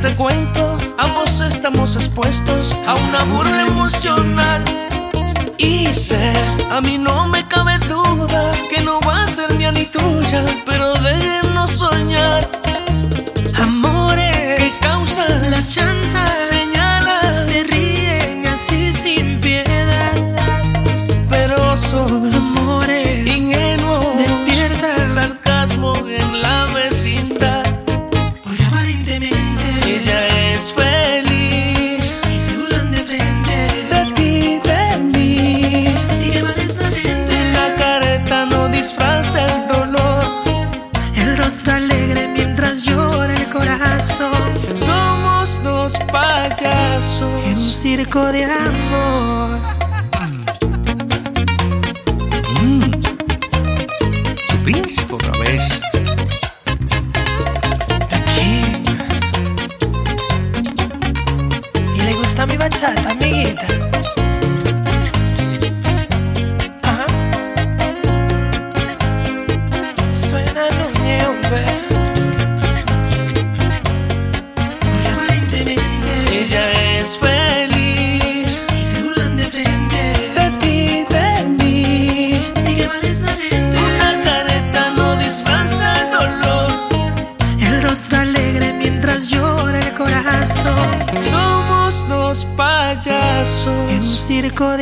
este cuento, ambos estamos expuestos a una burla emocional. Y sé, a mí no me cabe duda que no va a ser mía ni tuya, pero déjenos soñar. Amores, que causan las chanzas, señal circo de amor. eco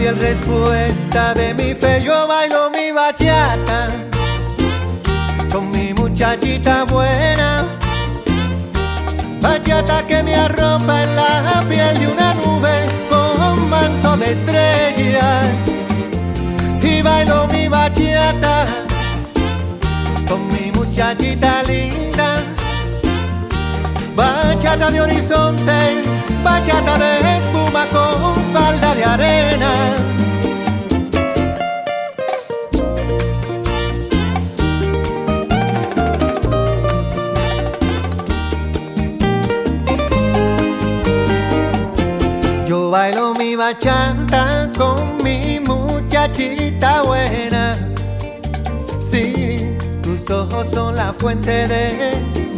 fiel respuesta de mi fe. Yo bailo mi bachata con mi muchachita buena. Bachata que me arropa en la piel de una nube con manto de estrellas. Y bailo mi bachata con mi muchachita linda. Bachata de horizonte, bachata de espuma con falda de arena. Yo bailo mi bachata con mi muchachita buena. Sí, tus ojos son la fuente de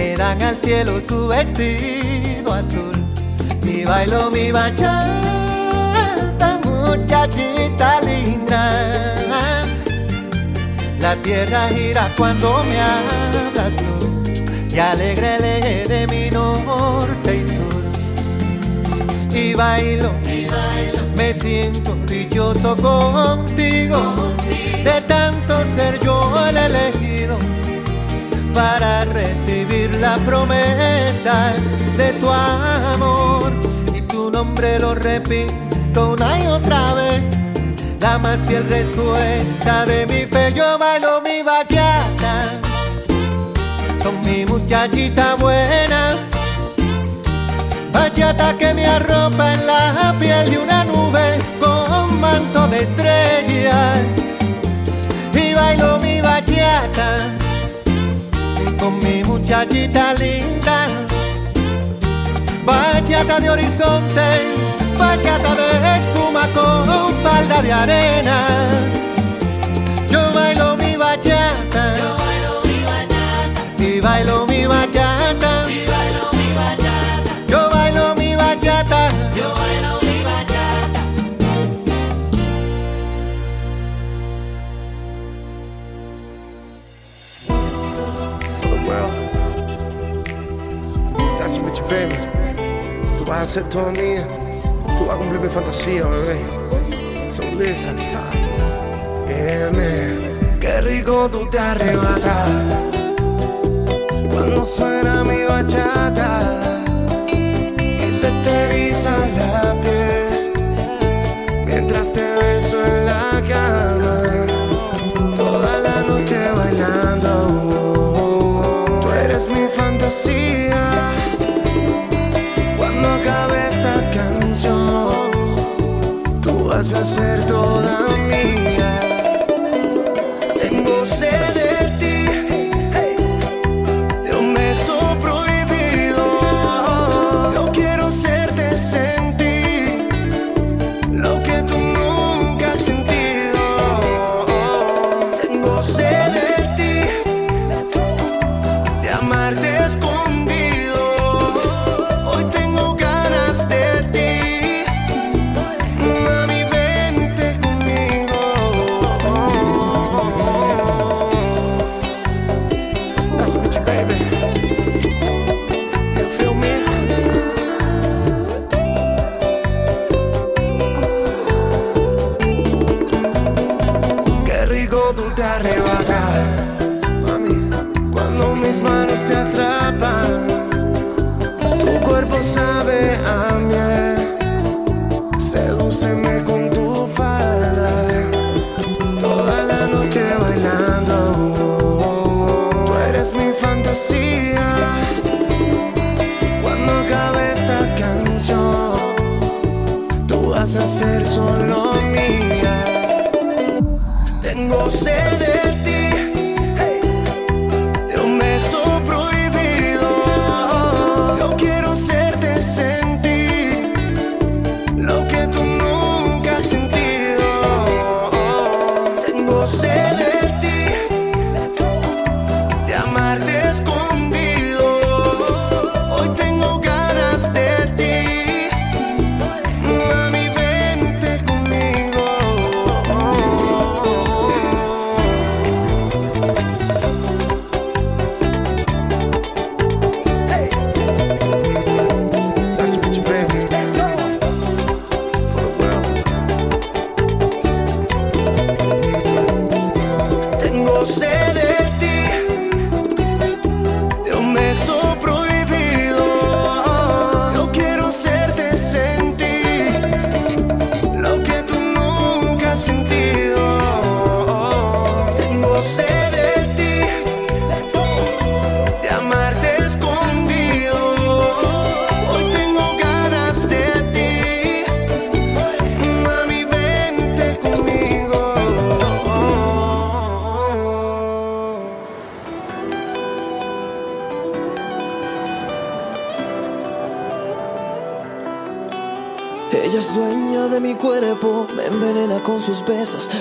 que dan al cielo su vestido azul. Y bailo mi bachata, muchachita linda. La tierra gira cuando me hablas tú. Y alegre el de mi norte y sur. Y bailo, y bailo, me siento dichoso contigo, de tanto ser yo el elegido para recibir la promesa de tu amor. Y tu nombre lo repito una y otra vez. La más fiel respuesta de mi fe, yo bailo mi bachata con mi muchachita buena. Bachata que me arropa en la piel de una nube con manto de estrellas. Y bailo mi bachata con mi muchachita linda. Bachata de horizonte, bachata de espuma con falda de arena. Yo bailo mi bachata, yo bailo mi bachata, y bailo baby. Tú vas a ser toda mía. Tú vas a cumplir mi fantasía, bebé. So listen, yeah, man. Qué rico tú te arrebatas cuando suena mi bachata y se te eriza la piel mientras te beso en la cama toda la noche bailando. Tú eres mi fantasía hacer toda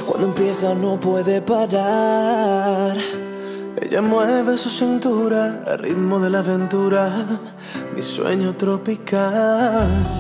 cuando empieza no puede parar. Ella mueve su cintura al ritmo de la aventura, mi sueño tropical.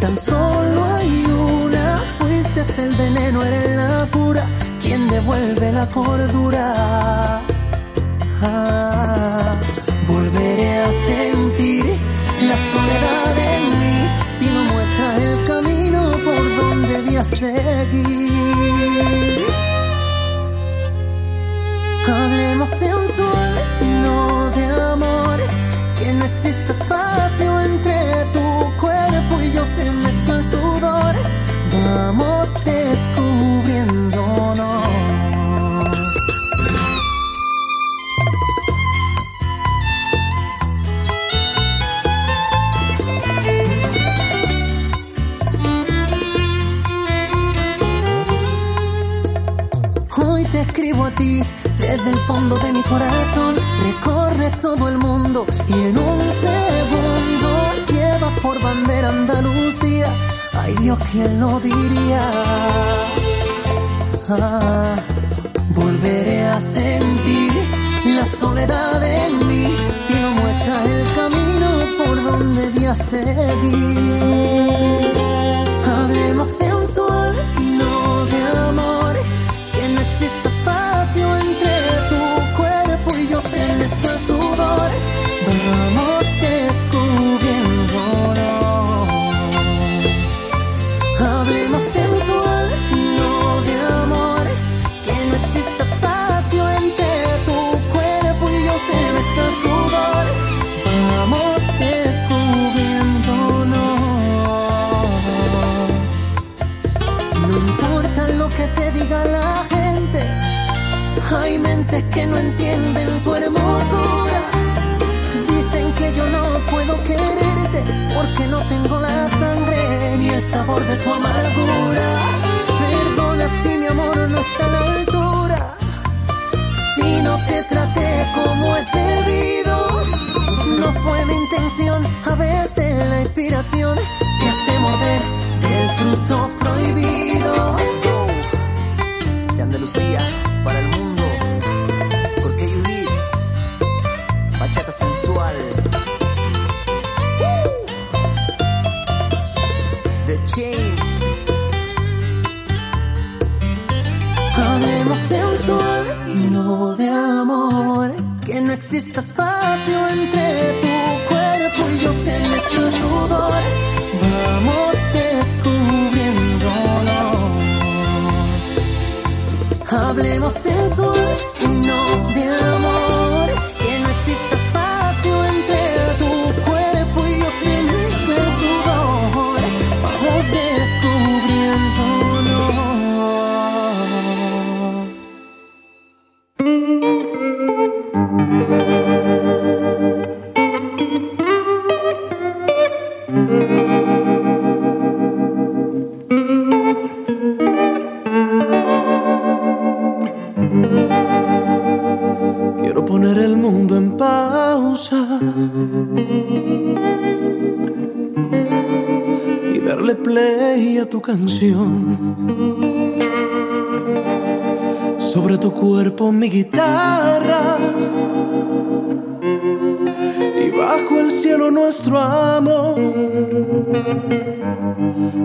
Tan solo hay una. Fuiste el veneno, eres la cura, quien devuelve la cordura. Ah, volveré a sentir la soledad en mí, si no muestras el camino por donde voy a seguir. Hablemos sensual, no de amor no existe espacio entre tu cuerpo y yo se mezcla el sudor. Vamos descubriéndonos. Hoy te escribo a ti desde el fondo de mi corazón recorre todo el mundo y en un por bandera Andalucía. Ay Dios, ¿quién lo diría? Ah, volveré a sentir la soledad en mí si no muestras el camino por donde voy a seguir. Hablemos en un sol, no de amor, que no exista espacio entre se mezcla el sudor, vamos que no entienden hermosura. Dicen que yo no puedo quererte porque no tengo la sangre ni el sabor de tu amargura. Perdona si mi amor no está a la altura, si no te traté como es debido. No fue mi intención, a veces la inspiración te hace mover del fruto prohibido. De Andalucía para el mundo.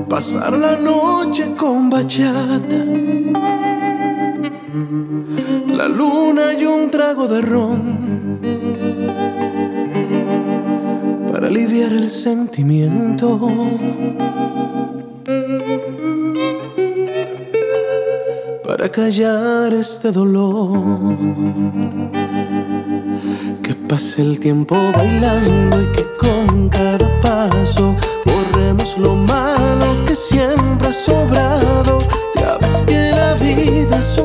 Pasar la noche con bachata. La luna y un trago de ron. Para aliviar el sentimiento. Para callar este dolor pase el tiempo bailando y que con cada paso borremos lo malo que siempre ha sobrado. Ya ves que la vida son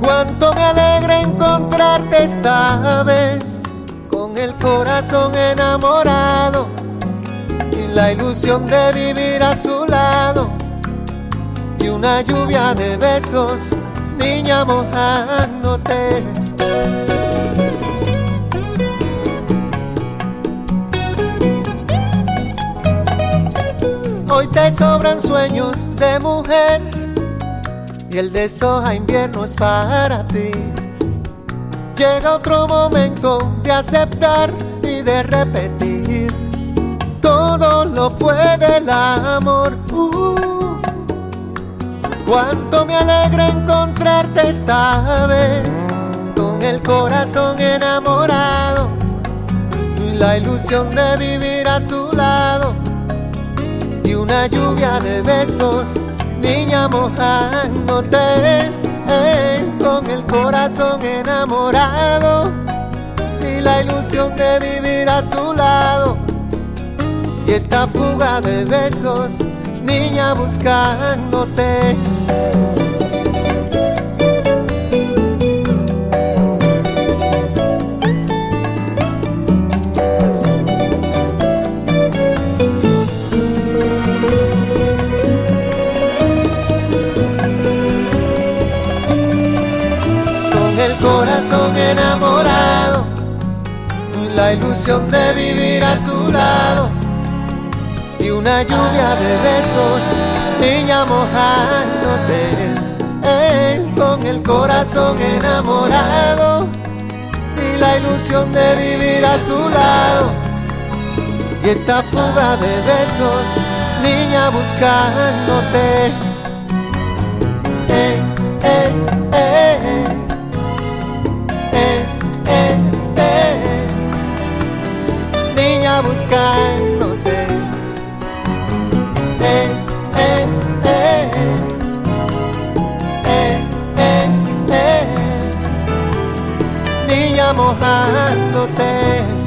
cuánto me alegra encontrarte esta vez con el corazón enamorado y la ilusión de vivir a su lado y una lluvia de besos, niña mojándote. Hoy te sobran sueños de mujer y el de soja invierno es para ti. Llega otro momento de aceptar y de repetir. Todo lo puede el amor. Uh, cuánto me alegra encontrarte esta vez con el corazón enamorado y la ilusión de vivir a su lado una lluvia de besos, niña mojándote, eh, con el corazón enamorado y la ilusión de vivir a su lado. Y esta fuga de besos, niña buscándote. la ilusión de vivir a su lado. Y una lluvia de besos, niña mojándote, con el corazón enamorado. Y la ilusión de vivir a su lado. Y esta fuga de besos, niña buscándote. Buscándote. Eh, eh, eh. Eh, eh, eh. Niña mojándote.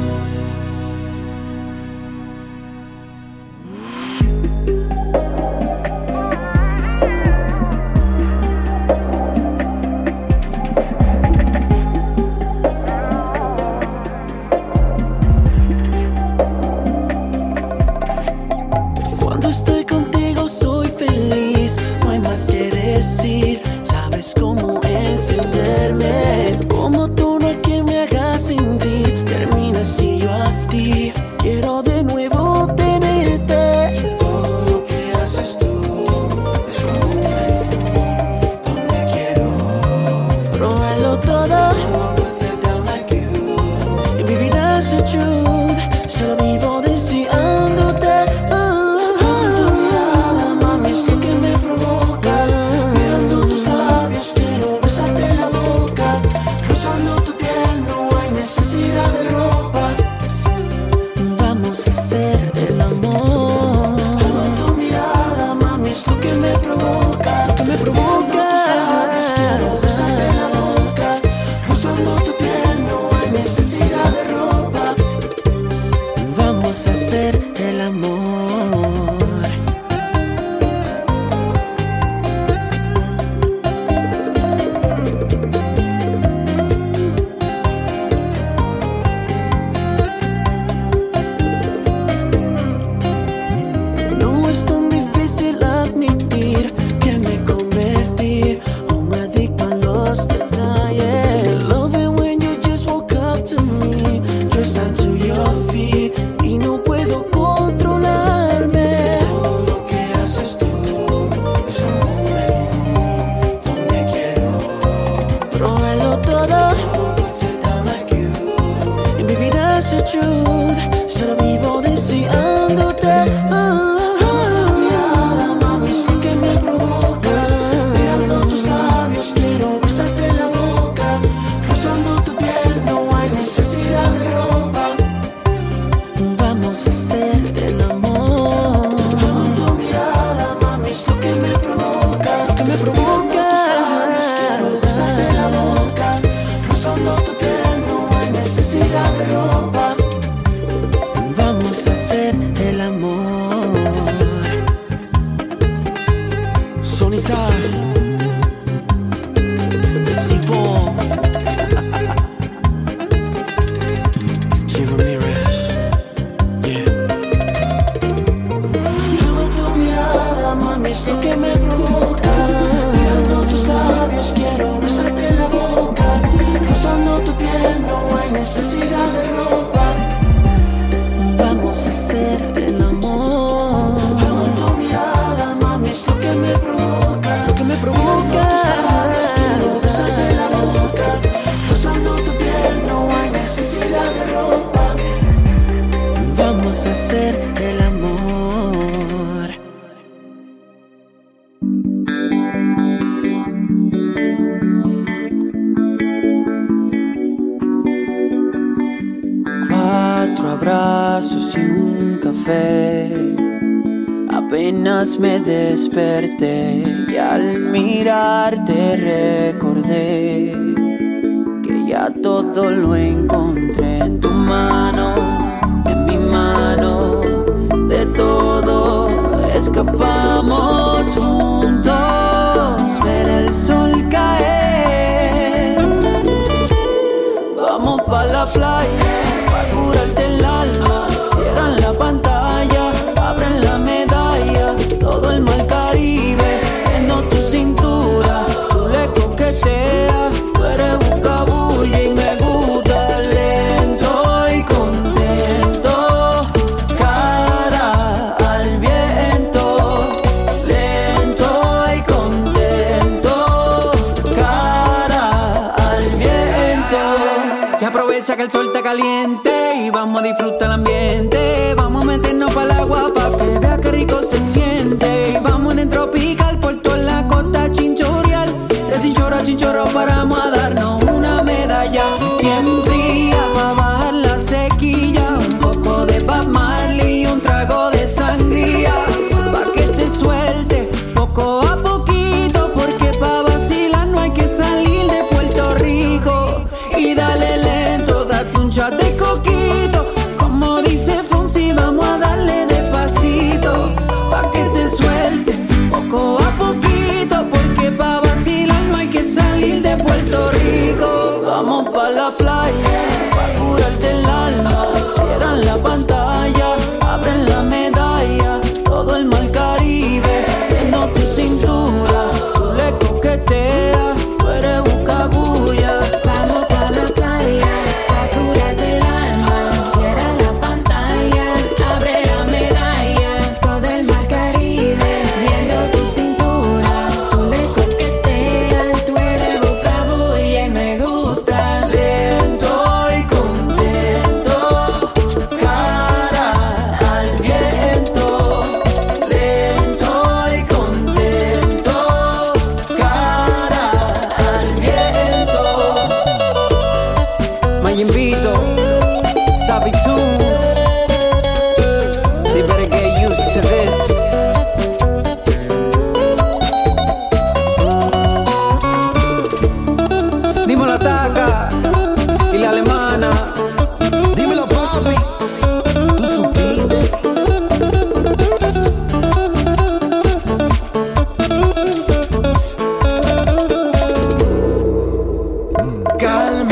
hacer el amor. Cuatro abrazos y un café. Apenas me desperté y al mirarte recordé que ya todo lo encontré en tu mano caliente y vamos a disfrutar el ambiente.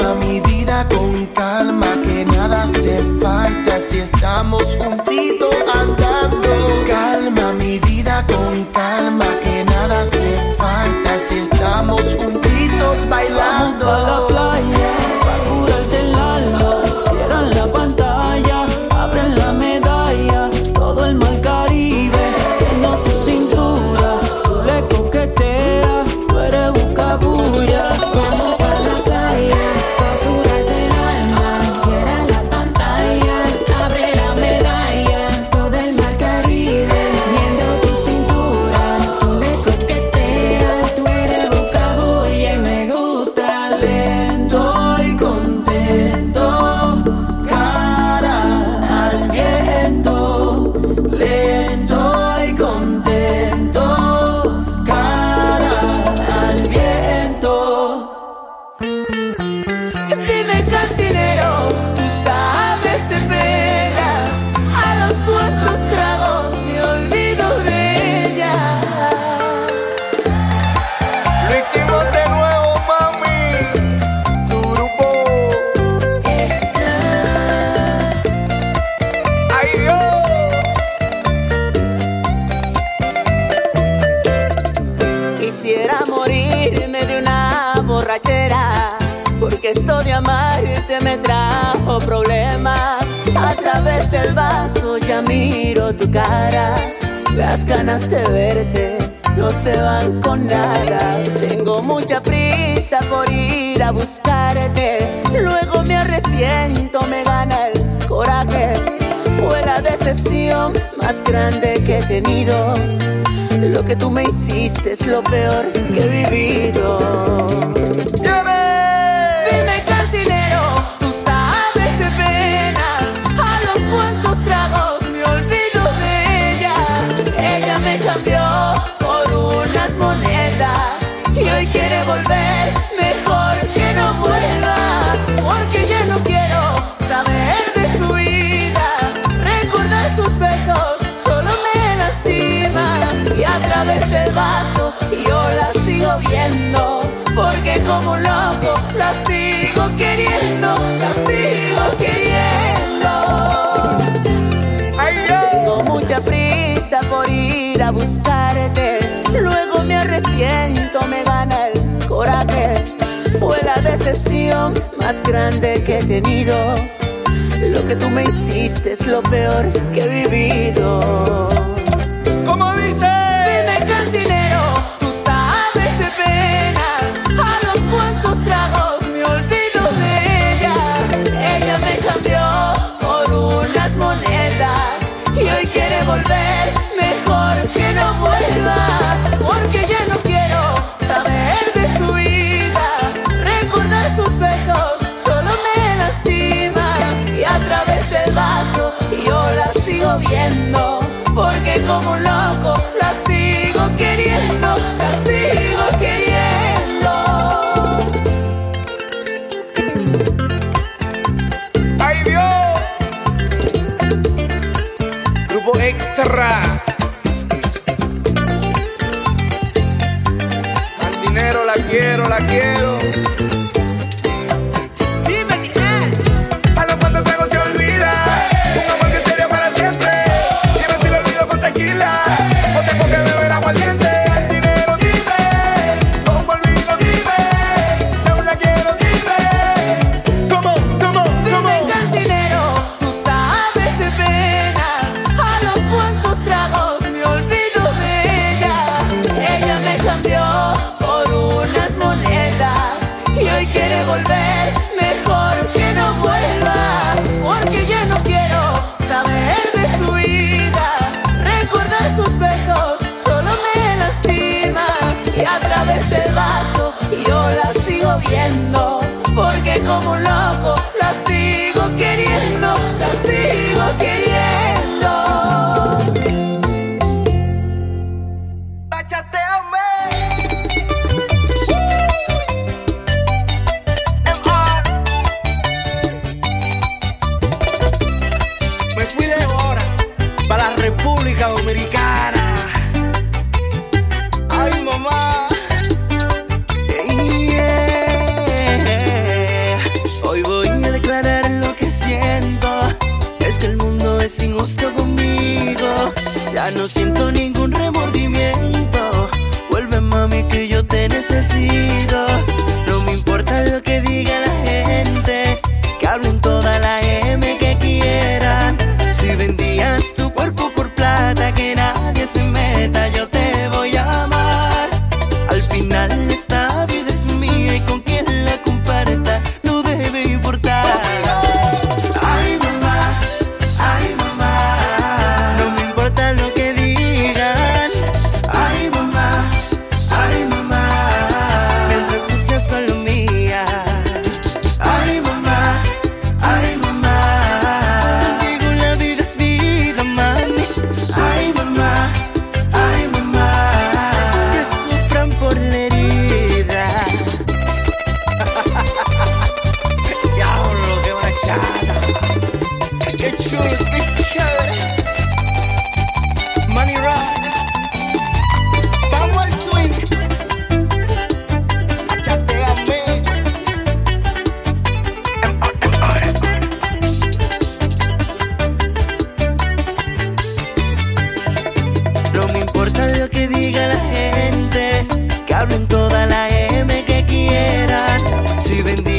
Toma mi vida con calma, que nada hace falta si estamos juntitos andando. Calma mi vida con calma, que nada hace falta. Que tú me hiciste es lo peor que he vivido. Yeah, el vaso y yo la sigo viendo. Porque como loco la sigo queriendo, la sigo queriendo. Ay, yeah. Tengo mucha prisa por ir a buscarte. Luego me arrepiento, me gana el coraje. Fue la decepción más grande que he tenido. Lo que tú me hiciste es lo peor que he vivido. Si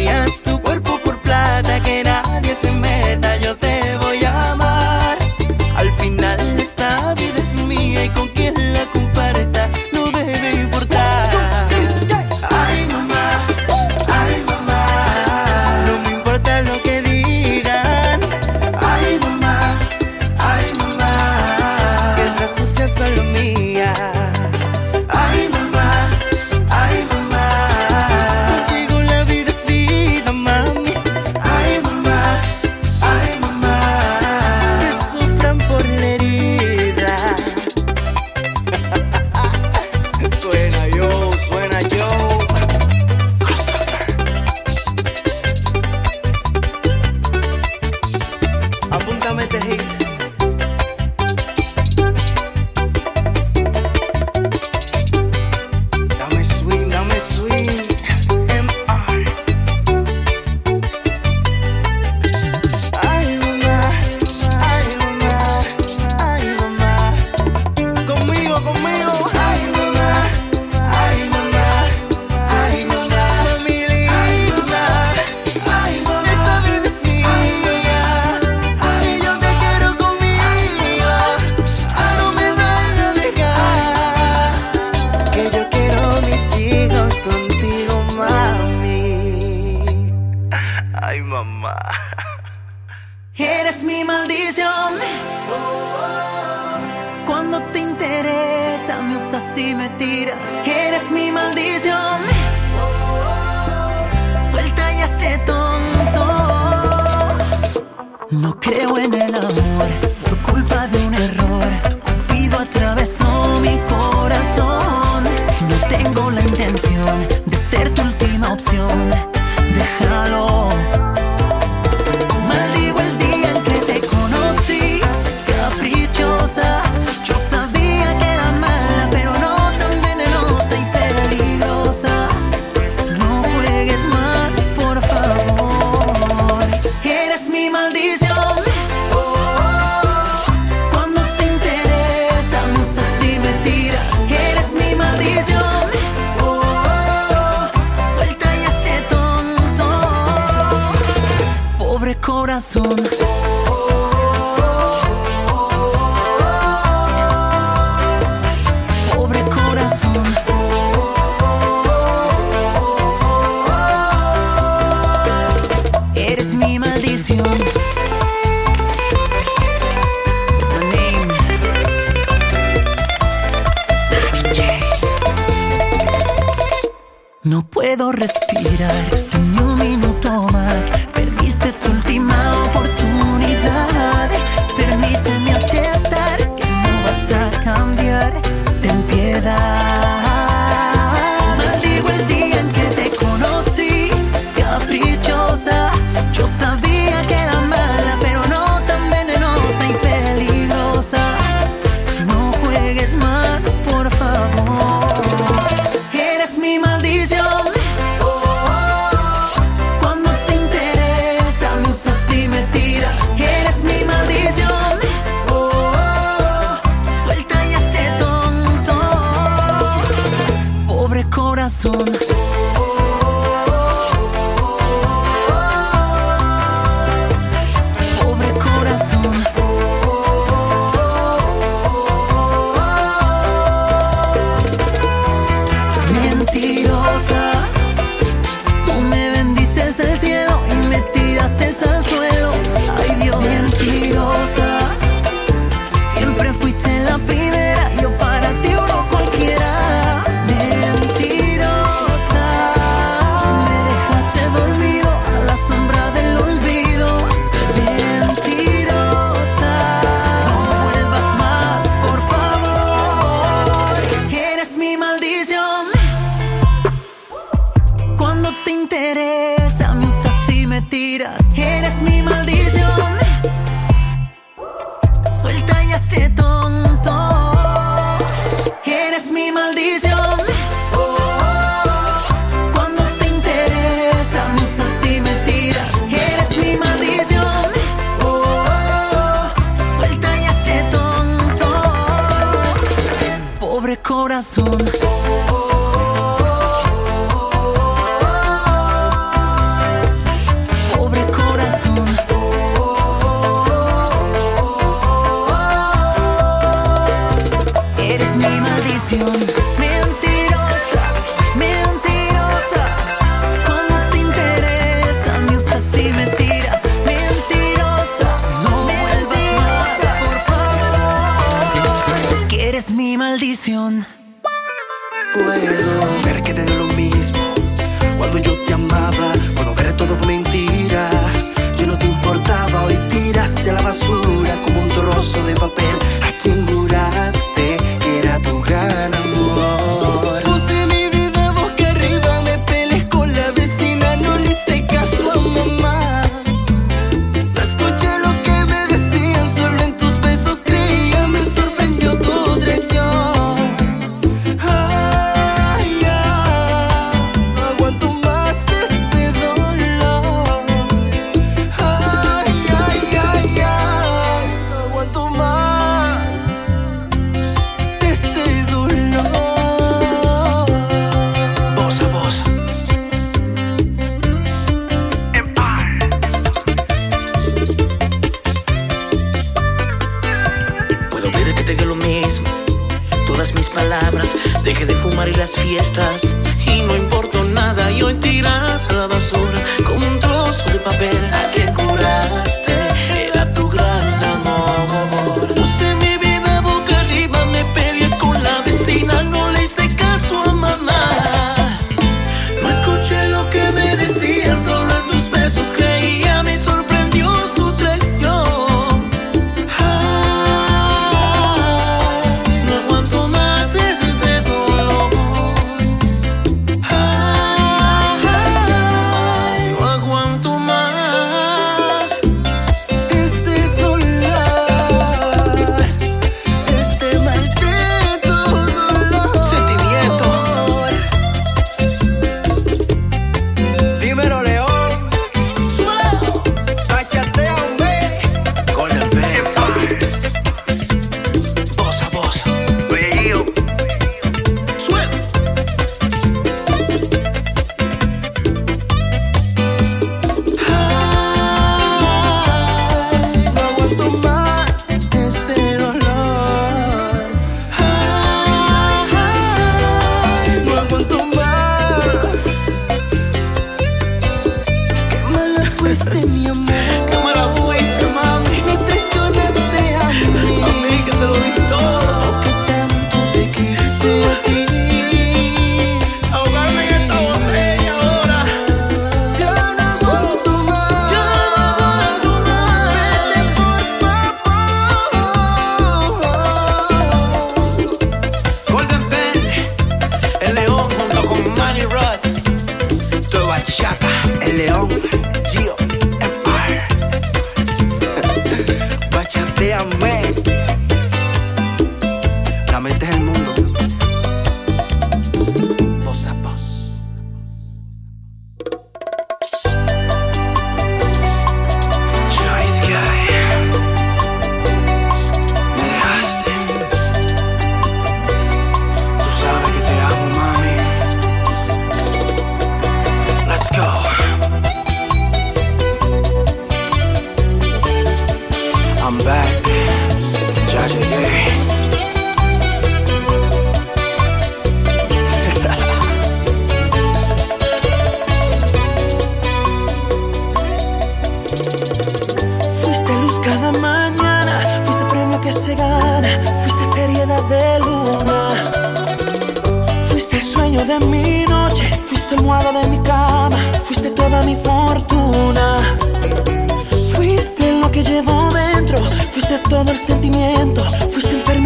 Perdiste tu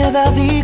fuiste enfermedad y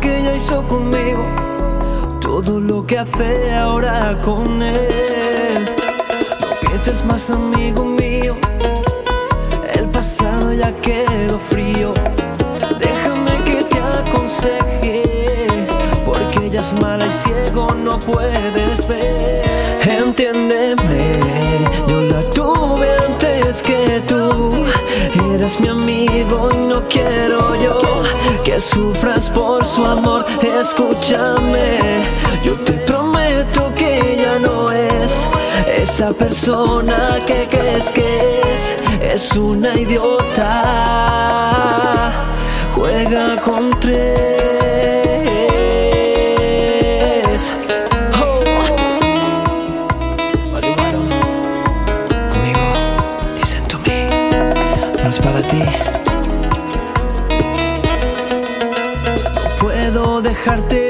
que ella hizo conmigo todo lo que hace ahora con él. No pienses más, amigo mío, el pasado ya quedó frío. Déjame que te aconseje, porque ella es mala y ciego no puedes ver. Entiéndeme, que tú. Eres mi amigo y no quiero yo que sufras por su amor. Escúchame, yo te prometo que ella no es esa persona que crees que es. Es una idiota, juega con tres. Ti. Puedo dejarte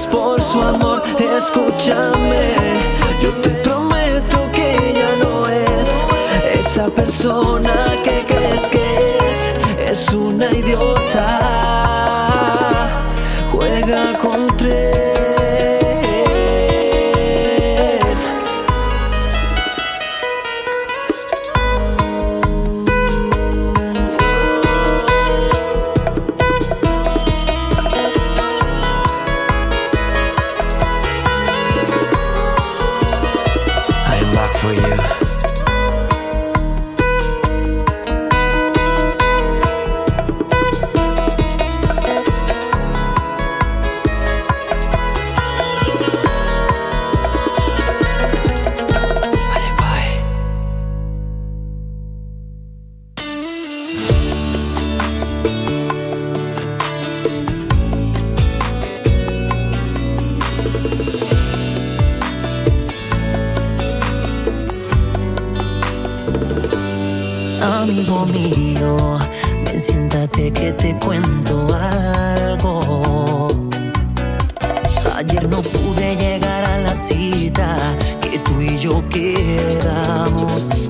por su amor. Escúchame, yo te prometo que ella no es esa persona que crees que es. Es una idiota, amigo mío. Ven, siéntate que te cuento algo. Ayer no pude llegar a la cita que tú y yo quedamos.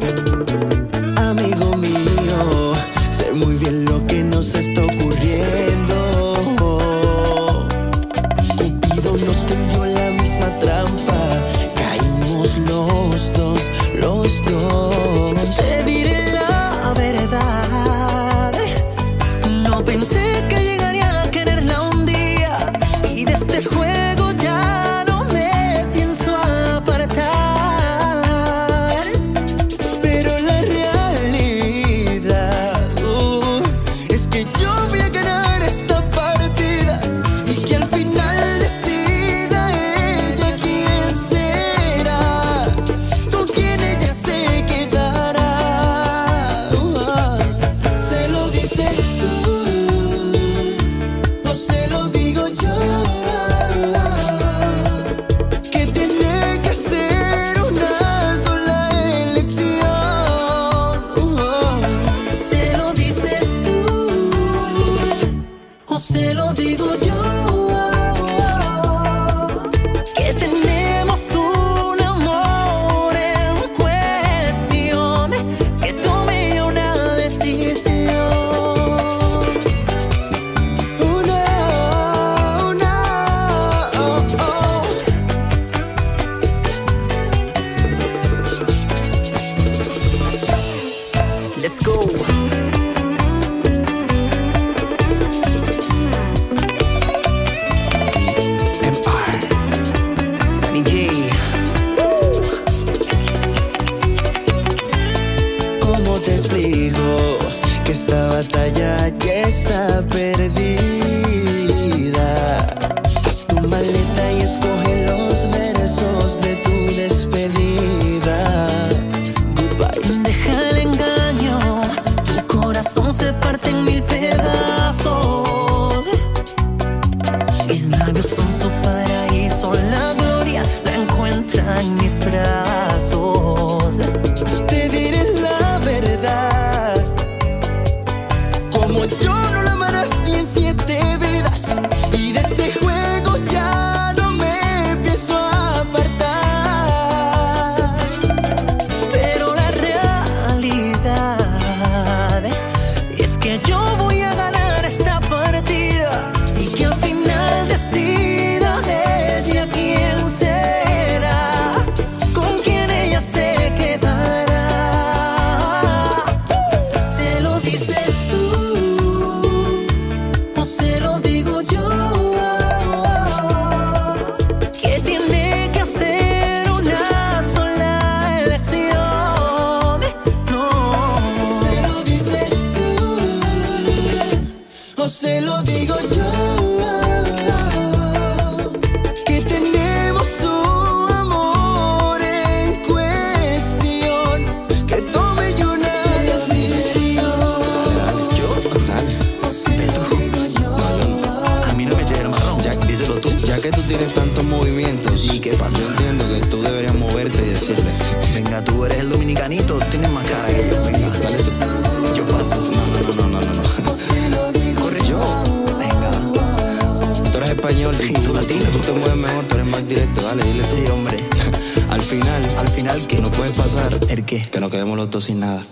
sin nada.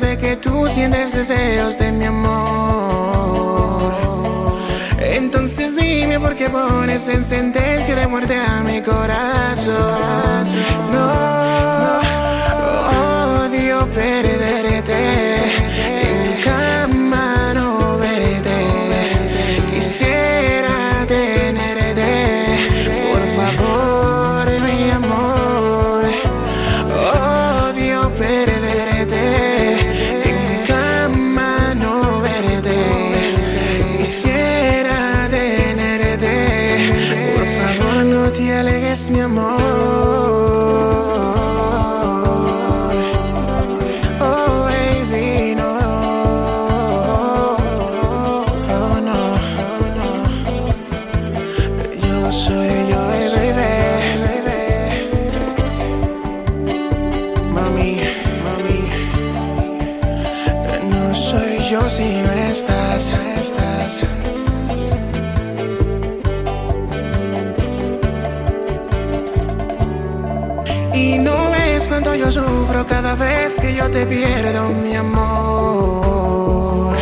de que tú sientes deseos de mi amor. Entonces dime por qué pones en sentencia de muerte a mi corazón. No, no odio perderte. te pierdo, mi amor.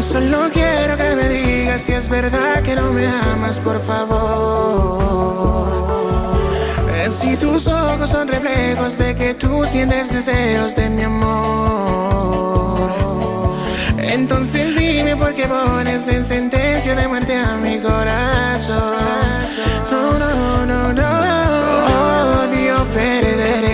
Solo quiero que me digas si es verdad que no me amas, por favor. Si tus ojos son reflejos de que tú sientes deseos de mi amor. Entonces dime por qué pones en sentencia de muerte a mi corazón. No, no, no, no, odio perderé